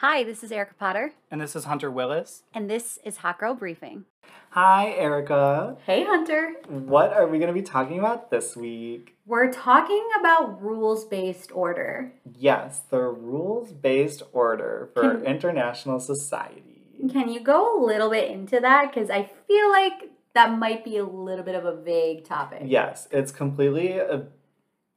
Hi, this is Erica Potter, And this is Hunter Willis. and this is Hot Girl Briefing. Hi, Erica. Hey, Hunter. What are we going to be talking about this week? We're talking about rules based order. Yes, the rules based order for Can- international society. Can you go a little bit into that? Because I feel like that might be a little bit of a vague topic. Yes, it's completely a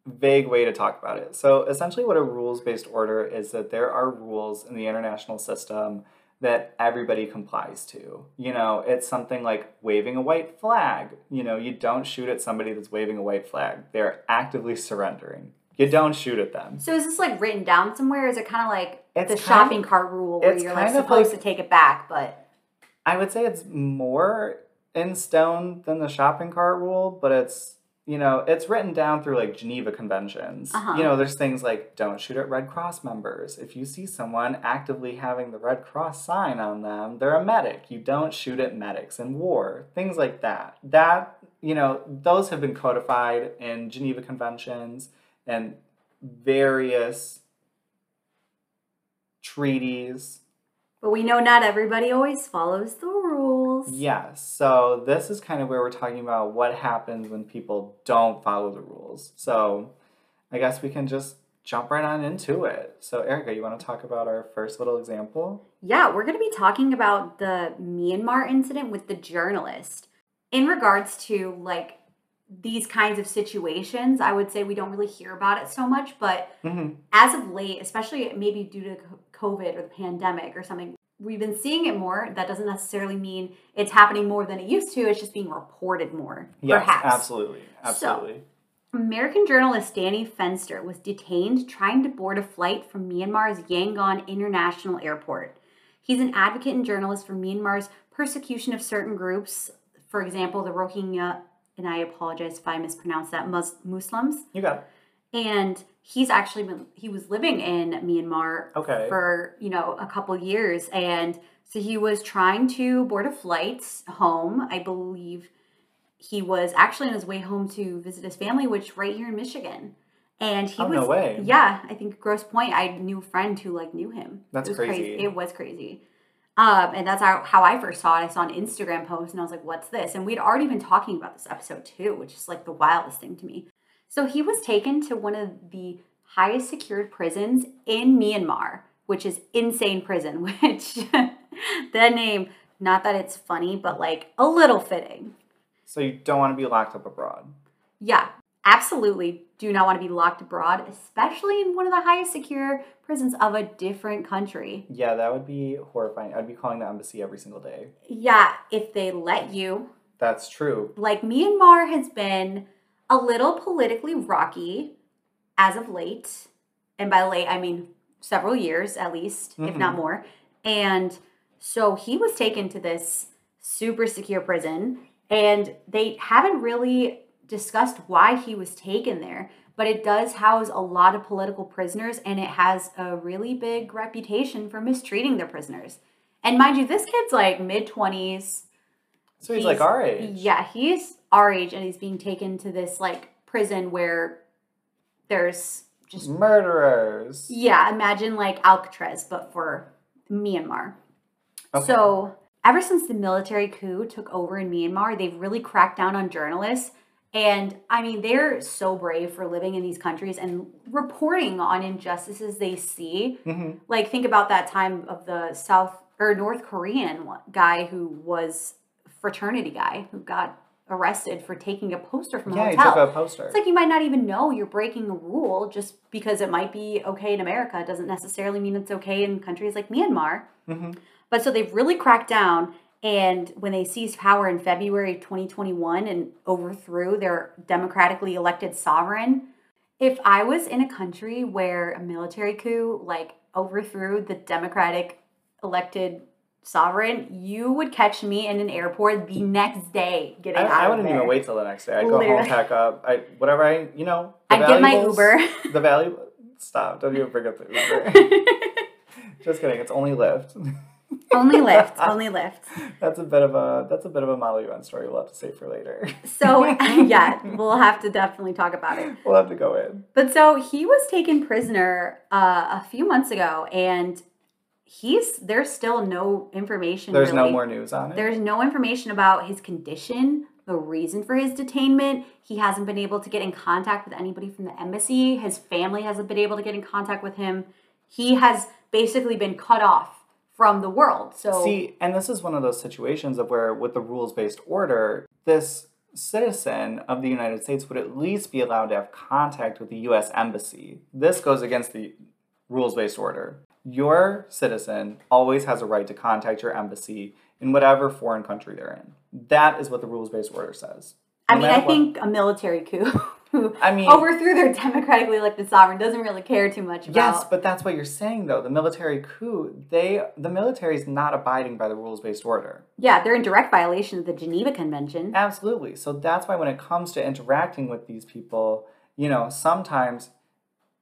vague way to talk about it. So, essentially, what a rules based order is that there are rules in the international system that everybody complies to. You know, it's something like waving a white flag. You know, you don't shoot at somebody that's waving a white flag, they're actively surrendering. You don't shoot at them. So is this like written down somewhere? Is it kind of like It's the shopping of- cart rule where it's you're like supposed like- to take it back, but I would say it's more in stone than the shopping cart rule, but it's you know it's written down through like Geneva conventions. Uh-huh. You know, there's things like don't shoot at Red Cross members. If you see someone actively having the Red Cross sign on them, they're a medic. You don't shoot at medics in war. Things like that. That you know, those have been codified in Geneva conventions and various treaties but we know not everybody always follows the rules. Yes. So this is kind of where we're talking about what happens when people don't follow the rules. So I guess we can just jump right on into it. So Erica, you want to talk about our first little example? Yeah, we're going to be talking about the Myanmar incident with the journalist. In regards to like these kinds of situations, I would say we don't really hear about it so much, but Mm-hmm. as of late, especially maybe due to COVID or the pandemic or something, we've been seeing it more. That doesn't necessarily mean it's happening more than it used to. It's just being reported more. Yes, perhaps. absolutely. Absolutely. American journalist Danny Fenster was detained trying to board a flight from Myanmar's Yangon International Airport. He's an advocate and journalist for Myanmar's persecution of certain groups, for example, the Rohingya, and I apologize if I mispronounced that, Mus- Muslims. you got it. And he's actually been, he was living in Myanmar Okay. for, you know, a couple years. And so he was trying to board a flight home, I believe he was actually on his way home to visit his family, which right here in Michigan. And he Oh, was no way. yeah, I think Grosse Pointe. I knew a friend who like knew him. That's it was crazy. It was crazy. Um, and that's how, how I first saw it. I saw an Instagram post and I was like, what's this? And we'd already been talking about this episode too, which is like the wildest thing to me. So he was taken to one of the highest secured prisons in Myanmar, which is Insein prison, which the name, not that it's funny, but like a little fitting. So you don't want to be locked up abroad. Yeah, absolutely do not want to be locked abroad, especially in one of the highest secure prisons of a different country. Yeah, that would be horrifying. I'd be calling the embassy every single day. Yeah, if they let you. That's true. Like Myanmar has been a little politically rocky as of late. And by late, I mean several years at least, if not mm-hmm. more. And so he was taken to this super secure prison, and they haven't really discussed why he was taken there. But it does house a lot of political prisoners, and it has a really big reputation for mistreating their prisoners. And mind you, this kid's like mid 20s. So he's, like our age. Yeah, he's our age, and he's being taken to this like prison where there's just Murderers. yeah, imagine like Alcatraz, but for Myanmar. Okay. So, ever since the military coup took over in Myanmar, they've really cracked down on journalists. And I mean, they're so brave for living in these countries and reporting on injustices they see. Mhm. Like, think about that time of the South or North Korean guy who was fraternity guy who got arrested for taking a poster from a Yeah, he hotel. took a poster. It's like you might not even know you're breaking a rule just because it might be okay in America. It doesn't necessarily mean it's okay in countries like Myanmar. Mm-hmm. But so they've really cracked down. And when they seized power in February 2021 and overthrew their democratically elected sovereign, if I was in a country where a military coup like overthrew the democratic elected sovereign, you would catch me in an airport the next day getting I, out I wouldn't even wait till the next day. I'd go home, pack up, I whatever I you know. I'd get my Uber. The value. Stop! Don't even bring up the Uber. Just kidding. It's only Lyft. only lift, only lift. That's a bit of a that's a bit of a model UN story. We'll have to save for later. So yeah, we'll have to definitely talk about it. we'll have to go in. But so he was taken prisoner uh, a few months ago, and he's there's still no information. There's no more news on it. There's no information about his condition, the reason for his detainment. He hasn't been able to get in contact with anybody from the embassy. His family hasn't been able to get in contact with him. He has basically been cut off from the world. So See, and this is one of those situations of where, with the rules based order, this citizen of the United States would at least be allowed to have contact with the U.S. Embassy. This goes against the rules based order. Your citizen always has a right to contact your embassy in whatever foreign country they're in. That is what the rules based order says. I mean, I what- think a military coup who I mean- overthrew their democratically elected sovereign doesn't really care too much about. Yes, but that's what you're saying though. The military coup, they the military is not abiding by the rules based order. yeah, they're in direct violation of the Geneva Convention. Absolutely. So that's why when it comes to interacting with these people, you know, sometimes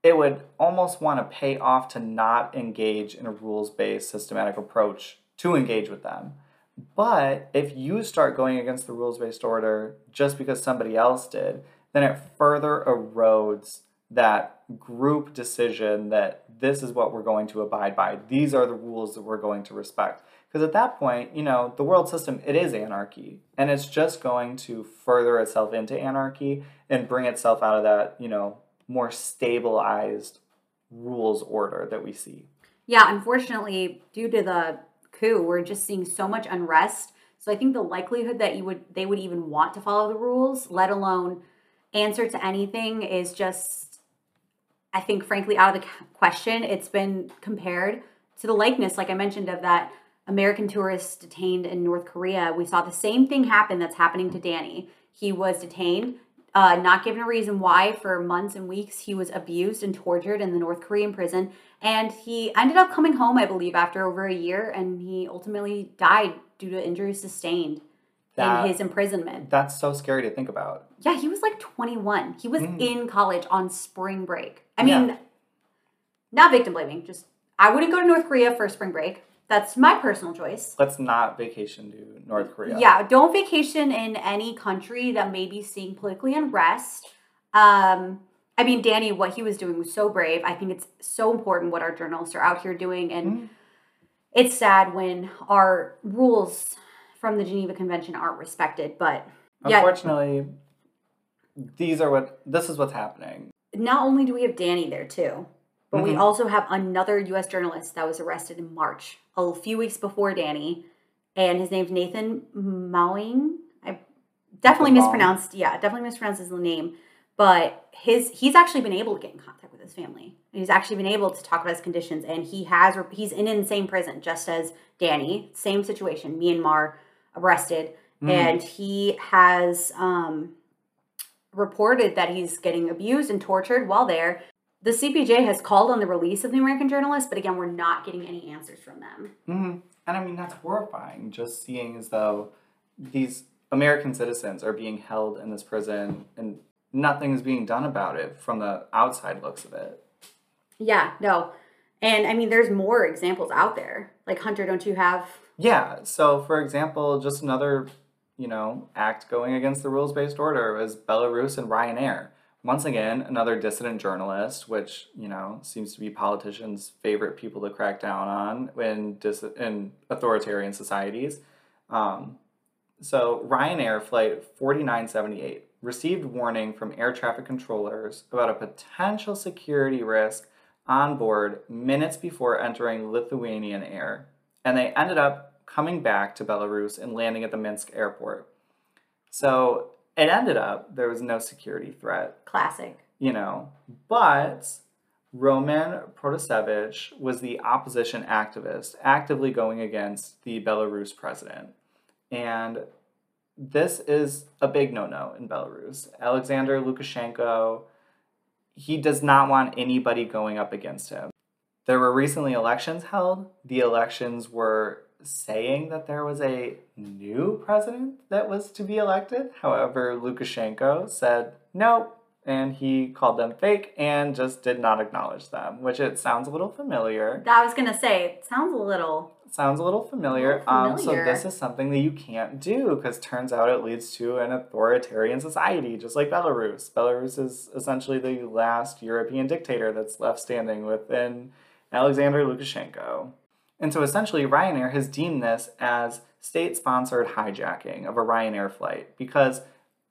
it would almost want to pay off to not engage in a rules based systematic approach to engage with them. But if you start going against the rules based order just because somebody else did, then it further erodes that group decision that this is what we're going to abide by. These are the rules that we're going to respect. Because at that point, you know, the world system, it is anarchy. And it's just going to further itself into anarchy and bring itself out of that, you know, more stabilized rules order that we see. Yeah, unfortunately, due to the coup, we're just seeing so much unrest. So I think the likelihood that you would they would even want to follow the rules, let alone answer to anything, is just I think frankly out of the question. It's been compared to the likeness, like I mentioned, of that American tourist detained in North Korea. We saw the same thing happen that's happening to Danny. He was detained, uh, not given a reason why for months and weeks. He was abused and tortured in the North Korean prison. And he ended up coming home, I believe, after over a year, and he ultimately died due to injuries sustained That- in his imprisonment. That's so scary to think about. Yeah, he was like 21. He was Mm. in college on spring break. I mean, Yeah. not victim blaming, just I wouldn't go to North Korea for spring break. That's my personal choice. Let's not vacation to North Korea. Yeah, don't vacation in any country that may be seeing politically unrest. Um, I mean, Danny, what he was doing was so brave. I think it's so important what our journalists are out here doing, and Mhm. it's sad when our rules from the Geneva Convention aren't respected. But yeah, Unfortunately, these are what this is what's happening. not only do we have Danny there too, but we Mhm. also have another U.S. journalist that was arrested in March, a few weeks before Danny, and his name's Nathan Maung. I definitely mispronounced. Yeah, definitely mispronounced his name, but his he's actually been able to get in contact with his family. He's actually been able to talk about his conditions, and he has he's in the same prison just as Danny. Same situation, Myanmar, arrested, Mhm. and he has um, reported that he's getting abused and tortured while there. The CPJ has called on the release of the American journalist, but again, we're not getting any answers from them. Mm-hmm. And I mean, that's horrifying, just seeing as though these American citizens are being held in this prison and nothing is being done about it from the outside looks of it. Yeah, no. And I mean, there's more examples out there. Like, Hunter, don't you have. Yeah, so for example, just another, you know, act going against the rules based order was Belarus and Ryanair. Once again, another dissident journalist, which, you know, seems to be politicians' favorite people to crack down on in, dis- in authoritarian societies. Um, so, Ryanair Flight 4978 received warning from air traffic controllers about a potential security risk on board minutes before entering Lithuanian air, and they ended up coming back to Belarus and landing at the Minsk airport. So, it ended up there was no security threat Classic. you know. But Roman Protasevich was the opposition activist, actively going against the Belarus president. And this is a big no no in Belarus. Alexander Lukashenko, he does not want anybody going up against him. There were recently elections held. The elections were saying that there was a new president that was to be elected. However, Lukashenko said nope, and he called them fake and just did not acknowledge them, which it sounds a little familiar. That I was going to say, it sounds a little. Sounds a little familiar. little Um, so this is something that you can't do because turns out it leads to an authoritarian society, just like Belarus. Belarus is essentially the last European dictator that's left standing within Alexander Lukashenko. And so essentially, Ryanair has deemed this as state sponsored hijacking of a Ryanair flight because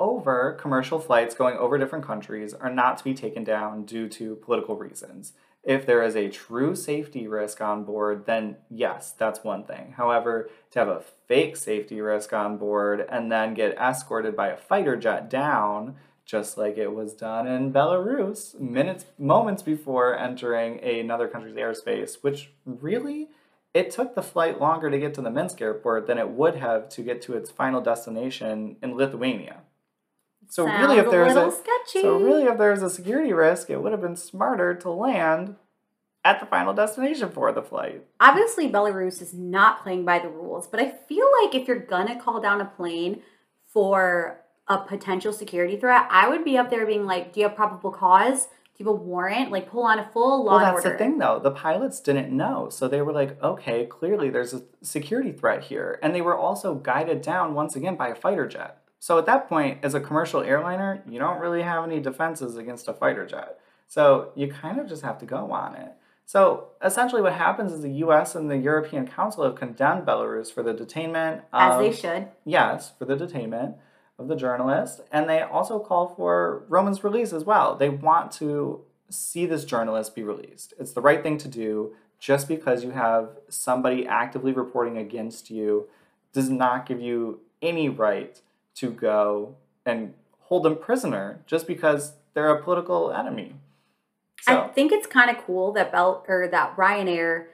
over commercial flights going over different countries are not to be taken down due to political reasons. If there is a true safety risk on board, then yes, that's one thing. However, to have a fake safety risk on board and then get escorted by a fighter jet down, just like it was done in Belarus minutes, moments before entering another country's airspace, which really it took the flight longer to get to the Minsk airport than it would have to get to its final destination in Lithuania. So Sounds really, if a there's little a so really, if there's a security risk, it would have been smarter to land at the final destination for the flight. Obviously, Belarus is not playing by the rules, but I feel like if you're gonna call down a plane for a potential security threat, I would be up there being like, "Do you have probable cause? Do you have a warrant? Like, pull on a full law Well, that's order." the thing, though. The pilots didn't know, so they were like, "Okay, clearly there's a security threat here," and they were also guided down once again by a fighter jet. So at that point, as a commercial airliner, you don't really have any defenses against a fighter jet. So you kind of just have to go on it. So essentially, what happens is the U.S. and the European Council have condemned Belarus for the detainment As they should. yes, for the detainment of the journalist, and they also call for Roman's release as well. They want to see this journalist be released. It's the right thing to do. Just because you have somebody actively reporting against you does not give you any right to go and hold them prisoner just because they're a political enemy. I think it's kind of cool that Bell or that Ryanair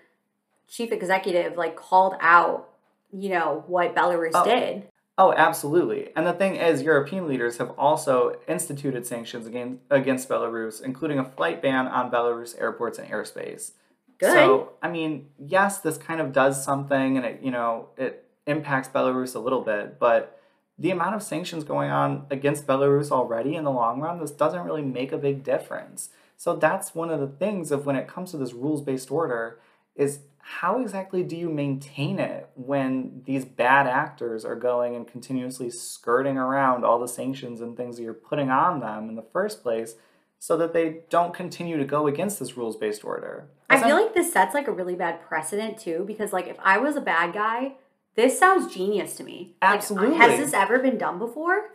chief executive like called out, you know, what Belarus Oh. did. Oh, absolutely. And the thing is, European leaders have also instituted sanctions against, against Belarus, including a flight ban on Belarus airports and airspace. Good. So, I mean, yes, this kind of does something and it, you know, it impacts Belarus a little bit, but the amount of sanctions going on against Belarus already in the long run, this doesn't really make a big difference. So that's one of the things of when it comes to this rules-based order is how exactly do you maintain it when these bad actors are going and continuously skirting around all the sanctions and things that you're putting on them in the first place so that they don't continue to go against this rules-based order? I feel like this sets like a really bad precedent too, because like if I was a bad guy, this sounds genius to me. Like, Absolutely. has this ever been done before?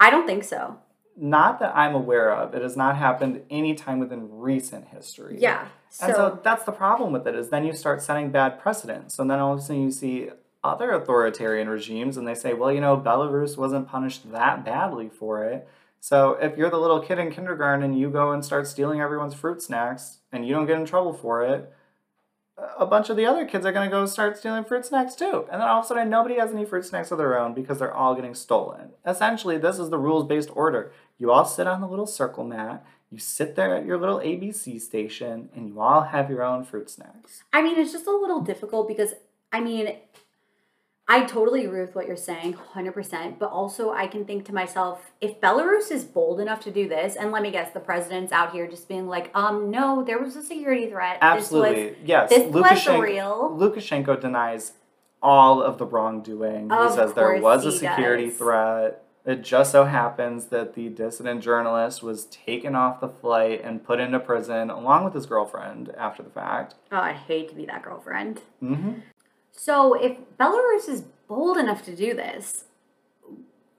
I don't think so. not that I'm aware of. It has not happened any time within recent history. Yeah. So, And so that's the problem with it is then you start setting bad precedents. And then all of a sudden you see other authoritarian regimes and they say, well, you know, Belarus wasn't punished that badly for it. So if you're the little kid in kindergarten and you go and start stealing everyone's fruit snacks and you don't get in trouble for it, a bunch of the other kids are going to go start stealing fruit snacks too. And then all of a sudden nobody has any fruit snacks of their own because they're all getting stolen. Essentially, this is the rules-based order. You all sit on the little circle mat, you sit there at your little ABC station, and you all have your own fruit snacks. I mean, it's just a little difficult because I mean, I totally agree with what you're saying, 100%. But also, I can think to myself, if Belarus is bold enough to do this, and let me guess, the president's out here just being like, um, no, there was a security threat. Absolutely. yes. This was, this was real. Lukashenko denies all of the wrongdoing. Of He says there was a security does. threat. It just so happens that the dissident journalist was taken off the flight and put into prison along with his girlfriend after the fact. Oh, I'd hate to be that girlfriend. hmm So, if Belarus is bold enough to do this,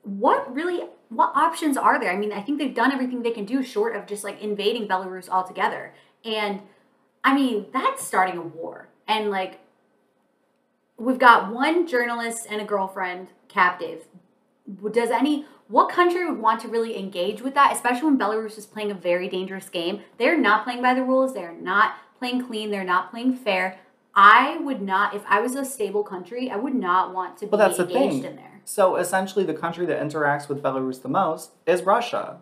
what really what options are there? I mean, I think they've done everything they can do short of just like invading Belarus altogether. And I mean, that's starting a war. And like we've got one journalist and a girlfriend captive. Does any what country would want to really engage with that, especially when Belarus is playing a very dangerous game? They're not playing by the rules, they're not playing clean, they're not playing fair. I would not, if I was a stable country, I would not want to be Well, that's the thing. in there. So essentially, the country that interacts with Belarus the most is Russia.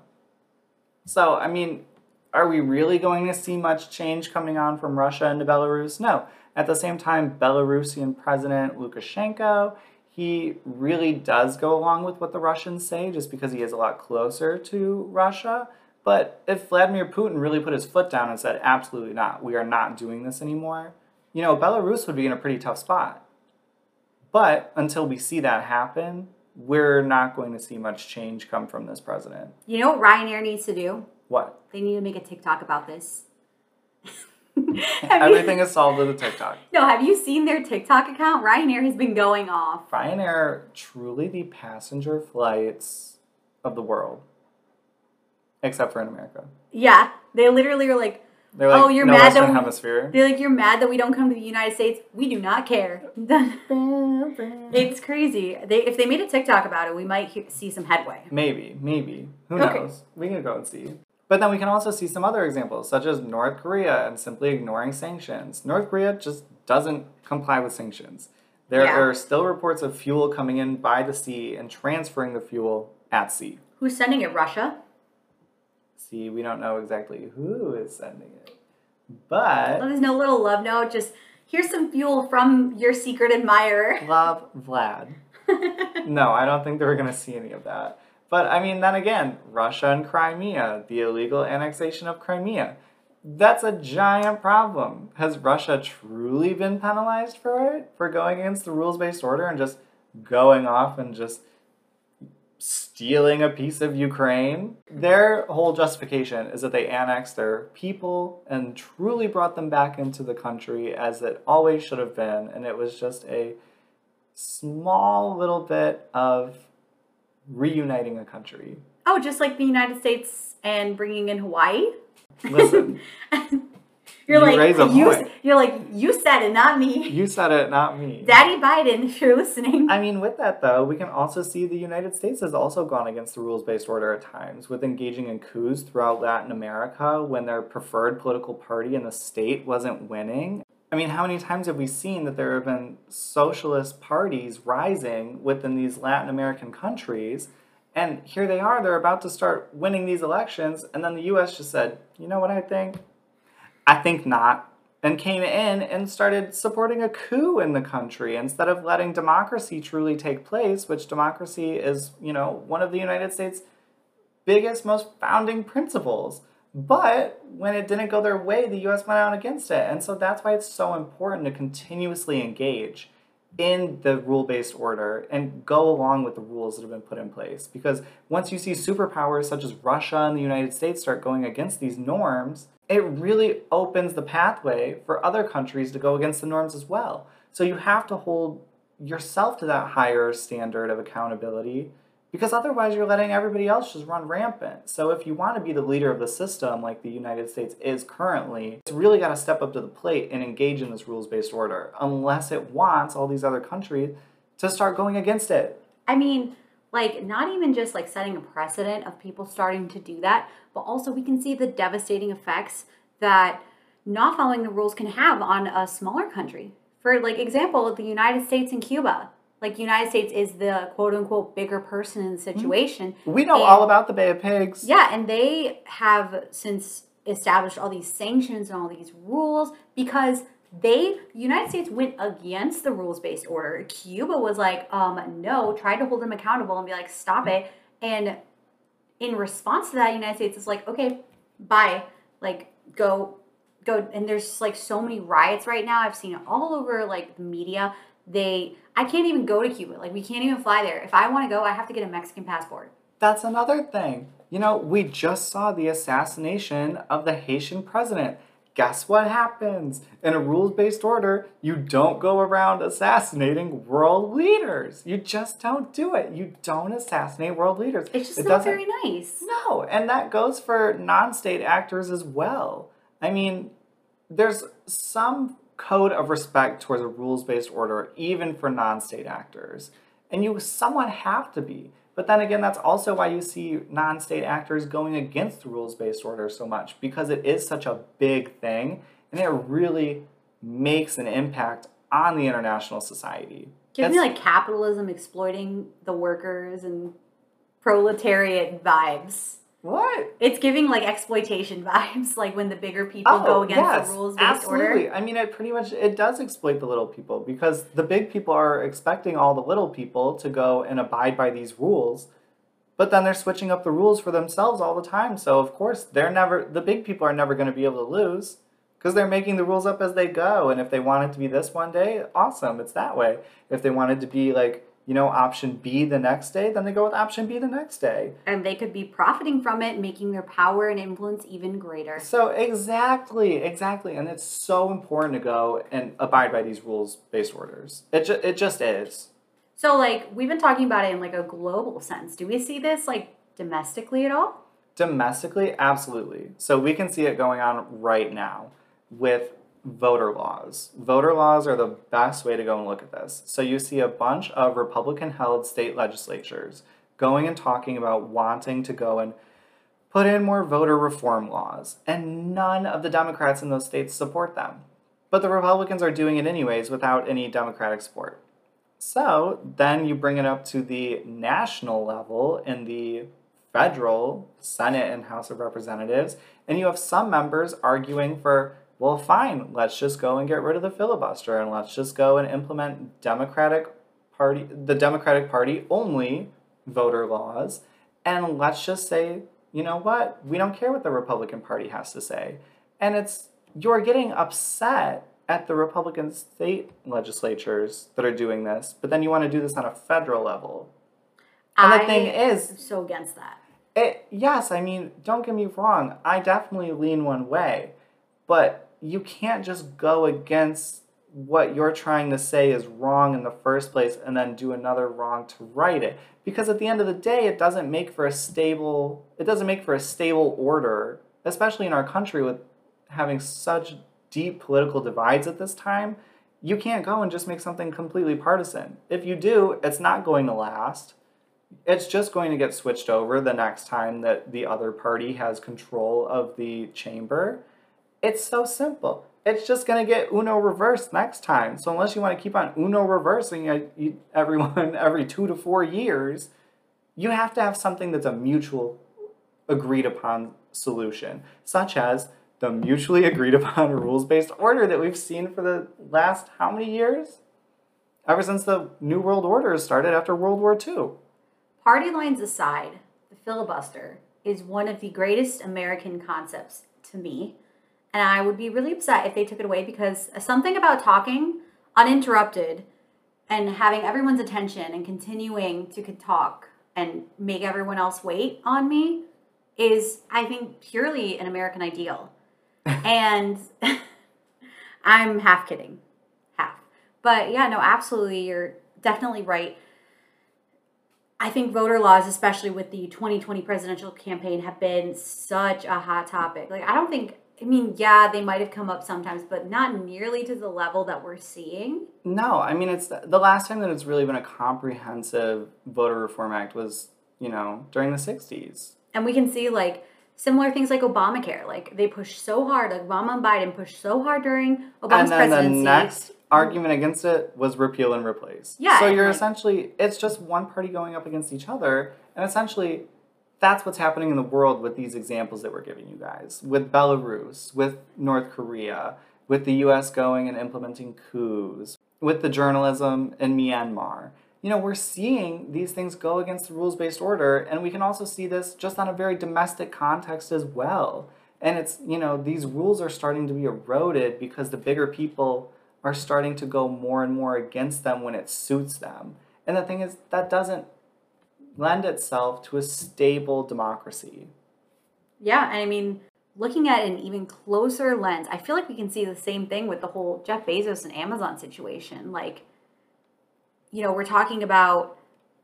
So, I mean, are we really going to see much change coming on from Russia into Belarus? No. At the same time, Belarusian President Lukashenko, he really does go along with what the Russians say just because he is a lot closer to Russia. But if Vladimir Putin really put his foot down and said, absolutely not, we are not doing this anymore, you know, Belarus would be in a pretty tough spot. But until we see that happen, we're not going to see much change come from this president. You know what Ryanair needs to do? What? They need to make a TikTok about this. Have you- Everything is solved with a TikTok. no, have you seen their TikTok account? Ryanair has been going off. Ryanair truly the passenger flights of the world, except for in America. Yeah, they literally are like, They're like, Oh, you're no mad that we- Hemisphere. they're like, you're mad that we don't come to the United States. We do not care. it's crazy. They if they made a TikTok about it, we might he- see some headway. Maybe, maybe. Who Okay. knows? We can go and see. But then we can also see some other examples, such as North Korea and simply ignoring sanctions. North Korea just doesn't comply with sanctions. There Yeah. are still reports of fuel coming in by the sea and transferring the fuel at sea. Who's sending it? Russia. See, we don't know exactly who is sending it. But There's no little love note. Just here's some fuel from your secret admirer. love Vlad. No, I don't think they were going to see any of that. But I mean, then again, Russia and Crimea, the illegal annexation of Crimea. That's a giant problem. Has Russia truly been penalized for it? For going against the rules based order and just going off and just stealing a piece of Ukraine? Their whole justification is that they annexed their people and truly brought them back into the country as it always should have been. And it was just a small little bit of reuniting a country. Oh, just like the United States and bringing in Hawaii. Listen, You're You like raise a you. You're like you said it, not me. you said it, not me. Daddy Biden, if you're listening. I mean, with that though, we can also see the United States has also gone against the rules based order at times with engaging in coups throughout Latin America when their preferred political party in the state wasn't winning. I mean, how many times have we seen that there have been socialist parties rising within these Latin American countries? And here they are, they're about to start winning these elections, and then the US just said, you know what I think? I think not. And came in and started supporting a coup in the country instead of letting democracy truly take place, which democracy is, you know, one of the United States' biggest, most founding principles. But when it didn't go their way, the US went out against it. And so that's why it's so important to continuously engage in the rule based order and go along with the rules that have been put in place. Because once you see superpowers such as Russia and the United States start going against these norms, it really opens the pathway for other countries to go against the norms as well. So you have to hold yourself to that higher standard of accountability because otherwise you're letting everybody else just run rampant. So if you want to be the leader of the system like the United States is currently, it's really got to step up to the plate and engage in this rules-based order unless it wants all these other countries to start going against it. I mean, like not even just like setting a precedent of people starting to do that, but also we can see the devastating effects that not following the rules can have on a smaller country. For like example, the United States and Cuba. Like United States is the quote unquote bigger person in the situation. We know And- all about the Bay of Pigs. Yeah, and they have since established all these sanctions and all these rules because they United States went against the rules based order. Cuba was like, um, no, tried to hold them accountable and be like, stop it. And in response to that, United States is like, okay, bye. Like go go and there's like so many riots right now. I've seen it all over like the media. They I can't even go to Cuba. Like we can't even fly there. If I want to go, I have to get a Mexican passport. That's another thing. You know, we just saw the assassination of the Haitian president. Guess what happens? In a rules based order, you don't go around assassinating world leaders. You just don't do it. You don't assassinate world leaders. It's just It not very nice. No, and that goes for non state actors as well. I mean, there's some code of respect towards a rules based order, even for non state actors. And you somewhat have to be. But then again, that's also why you see non state actors going against the rules based order so much, because it is such a big thing and it really makes an impact on the international society. Gives me like capitalism exploiting the workers and proletariat vibes. What? It's giving like exploitation vibes, like when the bigger people go oh, against the rules based Oh, absolutely. order. I mean, it pretty much it does exploit the little people because the big people are expecting all the little people to go and abide by these rules, but then they're switching up the rules for themselves all the time. So of course, they're never the big people are never going to be able to lose because they're making the rules up as they go. And if they want it to be this one day, awesome, it's that way. If they want it to be like you know, option B the next day, then they go with option B the next day. And they could be profiting from it, making their power and influence even greater. So, exactly, exactly. And it's so important to go and abide by these rules based orders. It, ju- it just is. So, like, we've been talking about it in like a global sense. Do we see this like domestically at all? Domestically, absolutely. So, we can see it going on right now with voter laws. Voter laws are the best way to go and look at this. So you see a bunch of Republican held state legislatures going and talking about wanting to go and put in more voter reform laws, and none of the Democrats in those states support them. But the Republicans are doing it anyways without any Democratic support. So then you bring it up to the national level in the federal Senate and House of Representatives, and you have some members arguing for well, fine, let's just go and get rid of the filibuster and let's just go and implement Democratic Party, the Democratic Party only voter laws, and let's just say, you know what, we don't care what the Republican Party has to say. And it's, you're getting upset at the Republican state legislatures that are doing this, but then you want to do this on a federal level. And I the thing is, am so against that. it, yes, I mean, don't get me wrong, I definitely lean one way, but you can't just go against what you're trying to say is wrong in the first place and then do another wrong to right it. Because at the end of the day it doesn't make for a stable it doesn't make for a stable order especially in our country with having such deep political divides at this time. You can't go and just make something completely partisan. If you do it's not going to last. It's just going to get switched over the next time that the other party has control of the chamber it's so simple. It's just going to get Uno reversed next time. So unless you want to keep on Uno reversing everyone every two to four years, you have to have something that's a mutual agreed upon solution, such as the mutually agreed upon rules based order that we've seen for the last how many years? Ever since the New World Order started after World War II. Party lines aside, the filibuster is one of the greatest American concepts to me and I would be really upset if they took it away because something about talking uninterrupted and having everyone's attention and continuing to talk and make everyone else wait on me is, I think, purely an American ideal. and I'm half kidding, half. But yeah, no, absolutely, you're definitely right. I think voter laws, especially with the 2020 presidential campaign, have been such a hot topic. Like, I don't think I mean, yeah, they might have come up sometimes, but not nearly to the level that we're seeing. No, I mean, it's the, the last time that it's really been a comprehensive voter reform act was, you know, during the 60s. And we can see like similar things like Obamacare. Like they pushed so hard, like Obama and Biden pushed so hard during Obama's presidency. and then presidency. the next argument against it was repeal and replace. Yeah, So you're like- essentially, it's just one party going up against each other, and essentially, that's what's happening in the world with these examples that we're giving you guys. With Belarus, with North Korea, with the US going and implementing coups, with the journalism in Myanmar. You know, we're seeing these things go against the rules based order, and we can also see this just on a very domestic context as well. And it's, you know, these rules are starting to be eroded because the bigger people are starting to go more and more against them when it suits them. And the thing is, that doesn't lend itself to a stable democracy. Yeah, and I mean, looking at an even closer lens, I feel like we can see the same thing with the whole Jeff Bezos and Amazon situation. Like, you know, we're talking about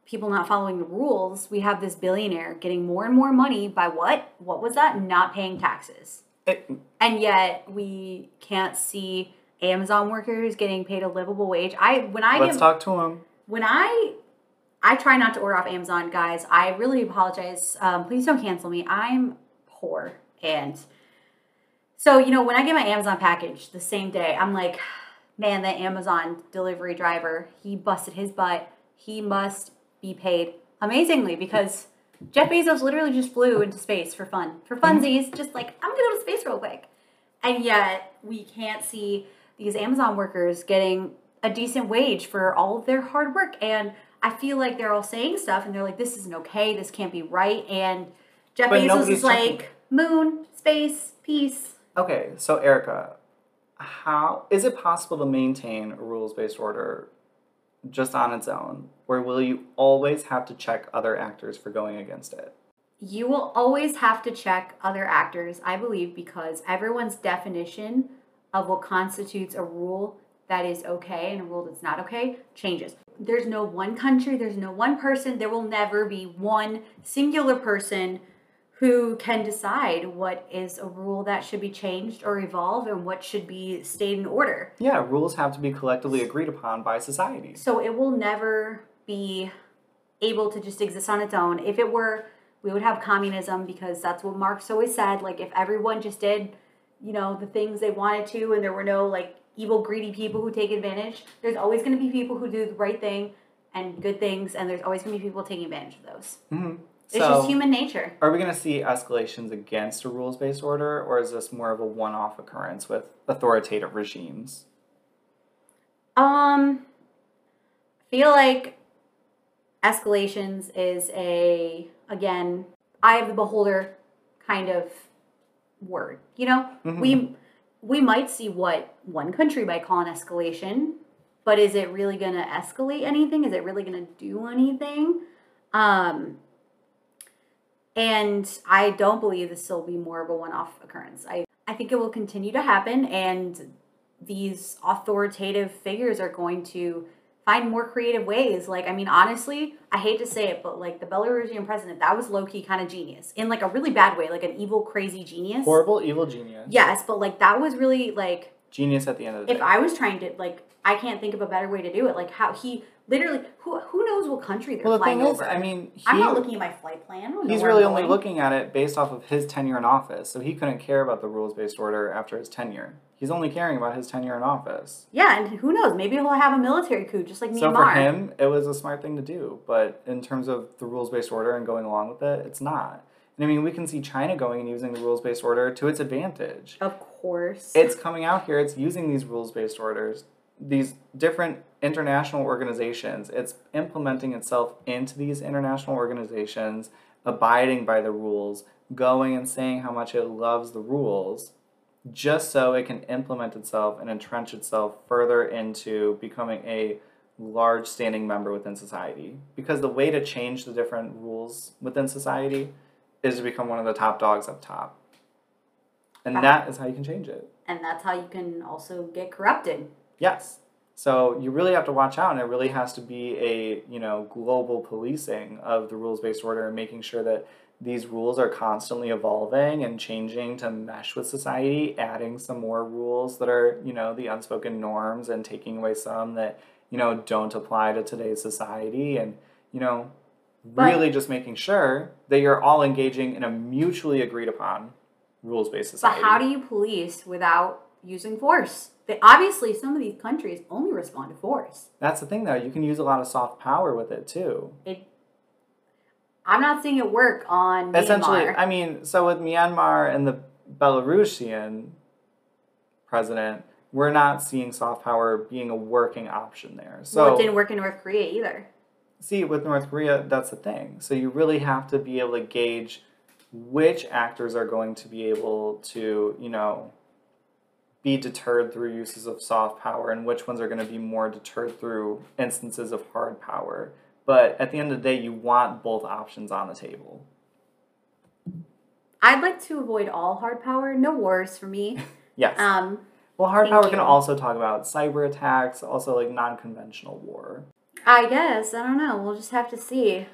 people not following the rules. We have this billionaire getting more and more money by what? What was that? Not paying taxes. It, And yet we can't see Amazon workers getting paid a livable wage. I when I let's talk to him. when I I try not to order off Amazon, guys. I really apologize. Um, please don't cancel me. I'm poor, and so you know when I get my Amazon package the same day, I'm like, man, that Amazon delivery driver, he busted his butt. He must be paid amazingly because Jeff Bezos literally just flew into space for fun, for funsies, just like I'm gonna go to space real quick, and yet we can't see these Amazon workers getting a decent wage for all of their hard work. And I feel like they're all saying stuff and they're like, this isn't okay, this can't be right. And Jeff But Bezos is checking. like, moon, space, peace. Okay, so Erica, how is it possible to maintain a rules based order just on its own? Or will you always have to check other actors for going against it? You will always have to check other actors, I believe, because everyone's definition of what constitutes a rule that is okay and a rule that's not okay changes. There's no one country, there's no one person, there will never be one singular person who can decide what is a rule that should be changed or evolve and what should be stayed in order. Yeah, rules have to be collectively agreed upon by society. So it will never be able to just exist on its own. If it were, we would have communism because that's what Marx always said. Like if everyone just did, you know, the things they wanted to and there were no like evil, greedy people who take advantage, there's always going to be people who do the right thing and good things, and there's always going to be people taking advantage of those. Mm-hmm. It's just human nature. Are we going to see escalations against a rules based order, or is this more of a one off occurrence with authoritative regimes? Um, feel like escalations is a again eye of the beholder kind of word. You know, Mhm. we we might see what one country might call an escalation, but is it really going to escalate anything? Is it really going to do anything? Um, and I don't believe this will be more of a one-off occurrence. I I think it will continue to happen, and these authoritative figures are going to find more creative ways. Like, I mean, honestly, I hate to say it, but like the Belarusian president, that was low key kind of genius in like a really bad way, like an evil, crazy genius. Horrible, evil genius. Yes, but like that was really like Genius at the end of the if day. If I was trying to like I can't think of a better way to do it. Like how he literally who who knows what country they're well, the flying thing is, over. I mean, he, I'm not looking at my flight plan. I don't know he's really only looking at it based off of his tenure in office, so he couldn't care about the rules based order after his tenure. He's only caring about his tenure in office. Yeah, and who knows? Maybe he'll have a military coup just like me. So Myanmar. for him, it was a smart thing to do. But in terms of the rules based order and going along with it, it's not. And I mean, we can see China going and using the rules based order to its advantage. of course. It's coming out here, it's using these rules based orders, these different international organizations. It's implementing itself into these international organizations, abiding by the rules, going and saying how much it loves the rules, just so it can implement itself and entrench itself further into becoming a large standing member within society. Because the way to change the different rules within society is to become one of the top dogs up top. And that is how you can change it. and that's how you can also get corrupted. Yes. So you really have to watch out, and it really has to be a you know global policing of the rules based order and making sure that these rules are constantly evolving and changing to mesh with society, adding some more rules that are you know the unspoken norms and taking away some that you know don't apply to today's society, and you know But- really just making sure that you're all engaging in a mutually agreed upon rules based society. But how do you police without using force? They, obviously, some of these countries only respond to force. That's the thing, though. You can use a lot of soft power with it too. It. I'm not seeing it work on Myanmar. Essentially, Myanmar. I mean, so with Myanmar and the Belarusian president, we're not seeing soft power being a working option there. So, well, it didn't work in North Korea either. see, with North Korea, that's the thing. So, you really have to be able to gauge which actors are going to be able to, you know, be deterred through uses of soft power and which ones are going to be more deterred through instances of hard power. But at the end of the day, you want both options on the table. I'd like to avoid all hard power. No wars for me. Yes. Um, well, hard power you. can also talk about cyber attacks, also like non conventional war. I guess I don't know. We'll just have to see.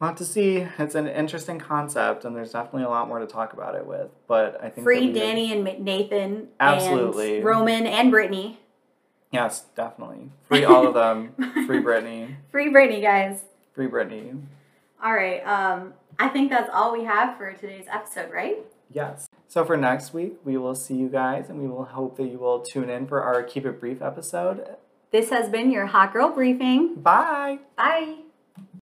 We'll have to see. It's an interesting concept, and there's definitely a lot more to talk about it with. But I think Free Danny and Ma- Nathan. Absolutely. And Roman and Britney. Yes, definitely. Free all of them. Free Britney. Free Britney, guys. Free Britney. All right. Um, I think that's all we have for today's episode, right? Yes. So for next week, we will see you guys, and we will hope that you will tune in for our Keep It Brief episode. This has been your Hot Girl Briefing. Bye. Bye.